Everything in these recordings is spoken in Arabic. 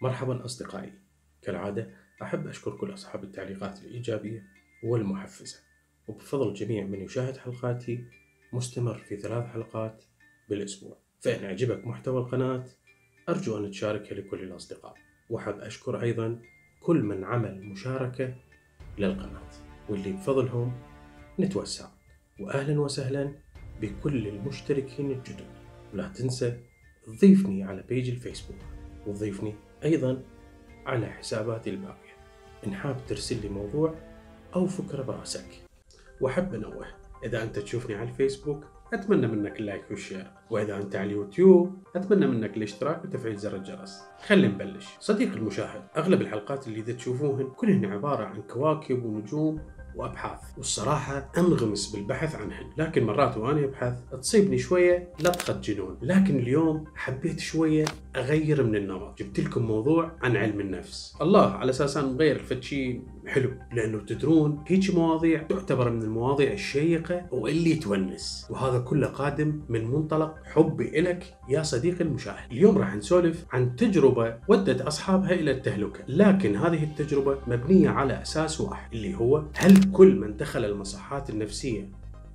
مرحبا أصدقائي. كالعادة أحب أشكر كل أصحاب التعليقات الإيجابية والمحفزة. وبفضل الجميع من يشاهد حلقاتي مستمر في ثلاث حلقات بالأسبوع. فإن أعجبك محتوى القناة أرجو أن تشاركها لكل الأصدقاء. وأحب أشكر أيضا كل من عمل مشاركة للقناة. واللي بفضلهم نتوسع. وأهلا وسهلا بكل المشتركين الجدد. ولا تنسى تضيفني على page الفيسبوك. وتضيفني أيضا على حساباتي الباقية. إن حاب ترسل لي موضوع أو فكرة براسك. وأحب أنوه إذا أنت تشوفني على الفيسبوك أتمنى منك ال like وال share وإذا أنت على اليوتيوب أتمنى منك الاشتراك وتفعيل زر الجرس. خلينا نبلش. صديق المشاهد أغلب الحلقات اللي إذا تشوفوهن كلهن عبارة عن كواكب ونجوم وأبحاث. والصراحة أنغمس بالبحث عنهن. لكن مرات وأنا أبحث تصيبني شوية لطخه جنون. لكن اليوم حبيت شوية أغير من النمط. جبت لكم موضوع عن علم النفس. الله على أساس ان نغير فتشي حلو. لأنه تدرون هيك مواضيع تعتبر من المواضيع الشيقة واللي تونس. وهذا كله قادم من منطلق حبي إلك يا صديقي المشاهد. اليوم راح نسولف عن تجربة ودت أصحابها إلى التهلكة. لكن هذه التجربة مبنية على أساس واحد اللي هو هل كل من دخل المصحات النفسية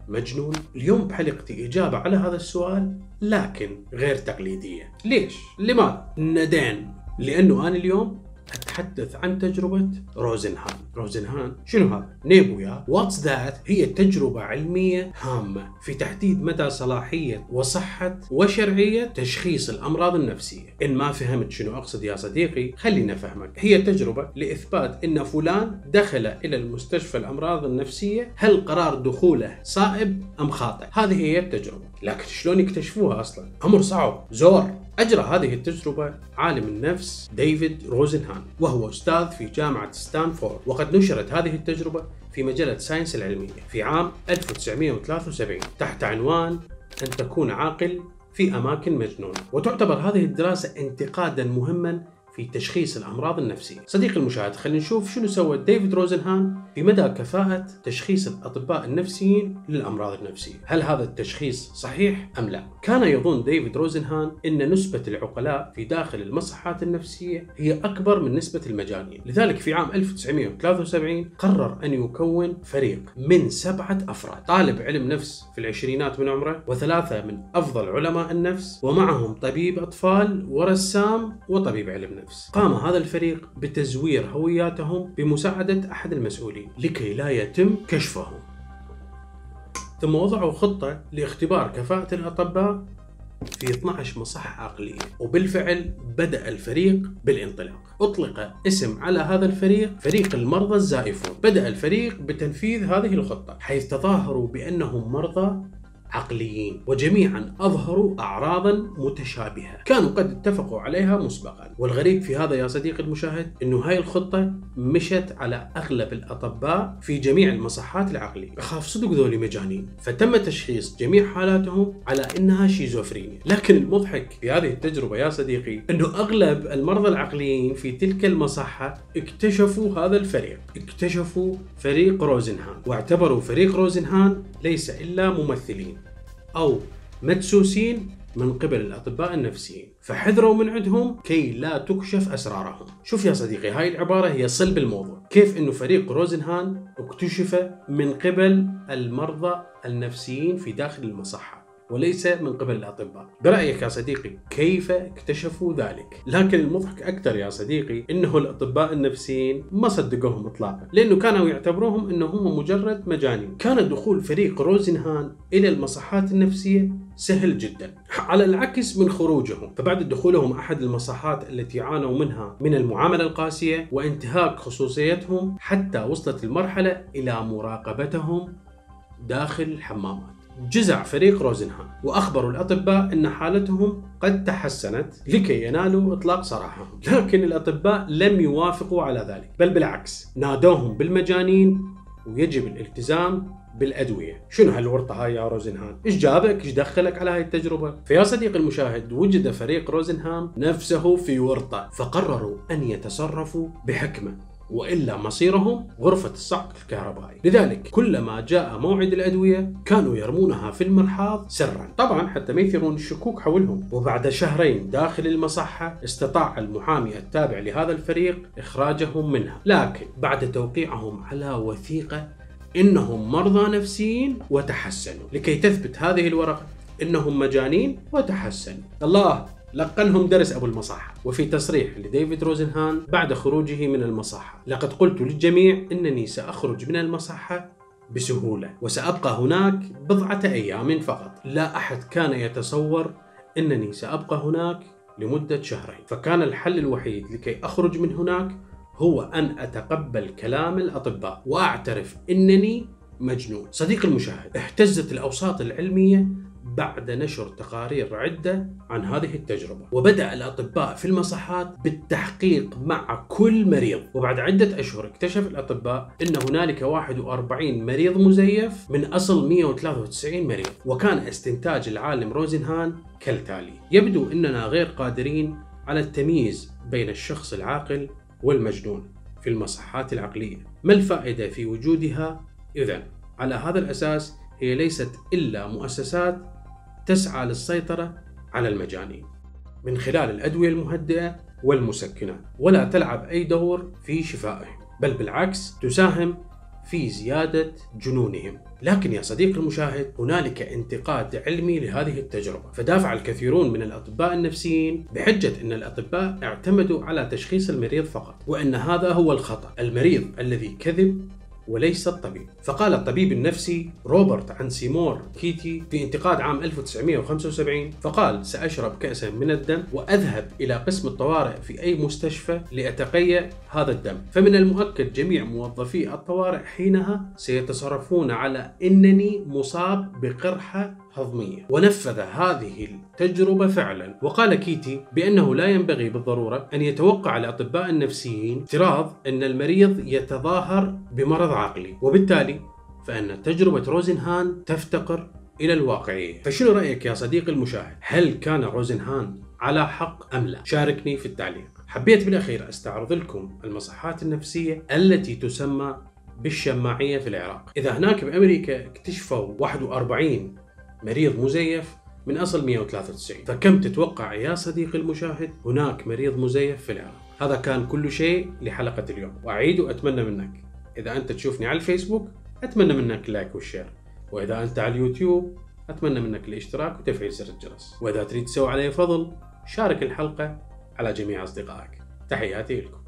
مجنون؟ اليوم بحلقتي إجابة على هذا السؤال لكن غير تقليدية ليش؟ لماذا؟ ندين لأنه أنا اليوم أتحدث عن تجربة روزنهان. روزنهان شنو هذا؟ نيبويا واتس ذات هي تجربة علمية هامة في تحديد مدى صلاحية وصحة وشرعية تشخيص الأمراض النفسية. إن ما فهمت شنو أقصد يا صديقي خليني أفهمك. هي تجربة لإثبات أن فلان دخل إلى المستشفى الأمراض النفسية هل قرار دخوله صائب أم خاطئ؟ هذه هي التجربة. لكن شلون يكتشفوها أصلا؟ أمر صعب. زور. أجرى هذه التجربة عالم النفس ديفيد روزنهان وهو أستاذ في جامعة ستانفورد. وقد نشرت هذه التجربة في مجلة ساينس العلمية في عام 1973 تحت عنوان أن تكون عاقل في أماكن مجنونة. وتعتبر هذه الدراسة انتقادا مهما في تشخيص الأمراض النفسية. صديقي المشاهد خلينا نشوف شنو سوى ديفيد روزنهان في مدى كفاءة تشخيص الأطباء النفسيين للأمراض النفسية. هل هذا التشخيص صحيح أم لا؟ كان يظن ديفيد روزنهان إن نسبة العقلاء في داخل المصحات النفسية هي أكبر من نسبة المجانين. لذلك في عام 1973 قرر أن يكون فريق من سبعة أفراد، طالب علم نفس في العشرينات من عمره وثلاثة من أفضل علماء النفس ومعهم طبيب أطفال ورسام وطبيب علم نفس. النفس قام هذا الفريق بتزوير هوياتهم بمساعدة أحد المسؤولين لكي لا يتم كشفهم. ثم وضعوا خطة لاختبار كفاءة الأطباء في 12 مصحة عقلية وبالفعل بدأ الفريق بالانطلاق. أطلق اسم على هذا الفريق فريق المرضى الزائفون. بدأ الفريق بتنفيذ هذه الخطة حيث تظاهروا بأنهم مرضى عقليين وجميعا أظهروا أعراضا متشابهة. كانوا قد اتفقوا عليها مسبقا. والغريب في هذا يا صديقي المشاهد أنه هاي الخطة مشت على أغلب الأطباء في جميع المصحات العقلية أخاف صدق ذولي مجانين. فتم تشخيص جميع حالاتهم على أنها شيزوفرينيا. لكن المضحك في هذه التجربة يا صديقي أنه أغلب المرضى العقليين في تلك المصحة اكتشفوا هذا الفريق. اكتشفوا فريق روزنهان. واعتبروا فريق روزنهان ليس إلا ممثلين. أو مدسوسين من قبل الأطباء النفسيين. فحذروا من عندهم كي لا تكشف أسرارهم. شوف يا صديقي هاي العبارة هي صلب الموضوع. كيف أنه فريق روزنهان اكتشف من قبل المرضى النفسيين في داخل المصحة؟ وليس من قبل الأطباء. برأيك يا صديقي كيف اكتشفوا ذلك؟ لكن المضحك أكثر يا صديقي أنه الأطباء النفسيين ما صدقوهم إطلاقا لأنه كانوا يعتبروهم أنهم مجرد مجانين. كان دخول فريق روزنهان إلى المصحات النفسية سهل جدا على العكس من خروجهم. فبعد دخولهم أحد المصحات التي عانوا منها من المعاملة القاسية وانتهاك خصوصيتهم حتى وصلت المرحلة إلى مراقبتهم داخل الحمامات. جزع فريق روزنهام وأخبروا الأطباء أن حالتهم قد تحسنت لكي ينالوا إطلاق سراحهم لكن الأطباء لم يوافقوا على ذلك بل بالعكس نادوهم بالمجانين ويجب الالتزام بالأدوية، شنو هالورطة هاي يا روزنهام؟ إيش جابك؟ إيش دخلك على هاي التجربة؟ فيا صديقي المشاهد وجد فريق روزنهام نفسه في ورطة، فقرروا أن يتصرفوا بحكمة وإلا مصيرهم غرفة الصعق الكهربائي. لذلك كلما جاء موعد الأدوية كانوا يرمونها في المرحاض سرا. طبعا حتى ما يثيرون الشكوك حولهم. وبعد شهرين داخل المصحة استطاع المحامي التابع لهذا الفريق إخراجهم منها. لكن بعد توقيعهم على وثيقة إنهم مرضى نفسيين وتحسنوا. لكي تثبت هذه الورقة إنهم مجانين وتحسنوا. الله لقنهم درس أبو المصحة وفي تصريح لديفيد روزنهان بعد خروجه من المصحة لقد قلت للجميع إنني سأخرج من المصحة بسهولة وسأبقى هناك بضعة أيام فقط لا أحد كان يتصور أنني سأبقى هناك لمدة شهرين فكان الحل الوحيد لكي أخرج من هناك هو أن أتقبل كلام الأطباء وأعترف أنني مجنون. صديق المشاهد اهتزت الأوساط العلمية بعد نشر تقارير عدة عن هذه التجربة. وبدأ الأطباء في المصحات بالتحقيق مع كل مريض. وبعد عدة أشهر اكتشف الأطباء أن هنالك 41 مريض مزيف من أصل 193 مريض. وكان استنتاج العالم روزنهان كالتالي. يبدو أننا غير قادرين على التمييز بين الشخص العاقل والمجنون في المصحات العقلية. ما الفائدة في وجودها إذا على هذا الأساس هي ليست إلا مؤسسات تسعى للسيطرة على المجانين من خلال الأدوية المهدئة والمسكنات ولا تلعب أي دور في شفائهم بل بالعكس تساهم في زيادة جنونهم. لكن يا صديقي المشاهد هنالك انتقاد علمي لهذه التجربة فدافع الكثيرون من الأطباء النفسيين بحجة أن الأطباء اعتمدوا على تشخيص المريض فقط وأن هذا هو الخطأ. المريض الذي كذب وليس الطبيب. فقال الطبيب النفسي روبرت عن سيمور كيتي في انتقاد عام 1975 فقال سأشرب كأسا من الدم وأذهب إلى قسم الطوارئ في أي مستشفى لأتقيأ هذا الدم. فمن المؤكد جميع موظفي الطوارئ حينها سيتصرفون على أنني مصاب بقرحة هضمية. ونفذ هذه التجربة فعلا. وقال كيتي بأنه لا ينبغي بالضرورة أن يتوقع الأطباء النفسيين افتراض أن المريض يتظاهر بمرض عقلي. وبالتالي فأن تجربة روزنهان تفتقر إلى الواقعية. فشنو رأيك يا صديقي المشاهد؟ هل كان روزنهان على حق أم لا؟ شاركني في التعليق. حبيت بالأخير أستعرض لكم المصحات النفسية التي تسمى بالشماعية في العراق. إذا هناك بأمريكا اكتشفوا 41 مريض مزيف من أصل 193 فكم تتوقع يا صديقي المشاهد؟ هناك مريض مزيف في العراق. هذا كان كل شيء لحلقة اليوم. وأعيد وأتمنى منك إذا أنت تشوفني على الفيسبوك أتمنى منك ال like وال share وإذا أنت على اليوتيوب أتمنى منك الاشتراك وتفعيل زر الجرس. وإذا تريد تسوي علي فضل شارك الحلقة على جميع أصدقائك. تحياتي لكم.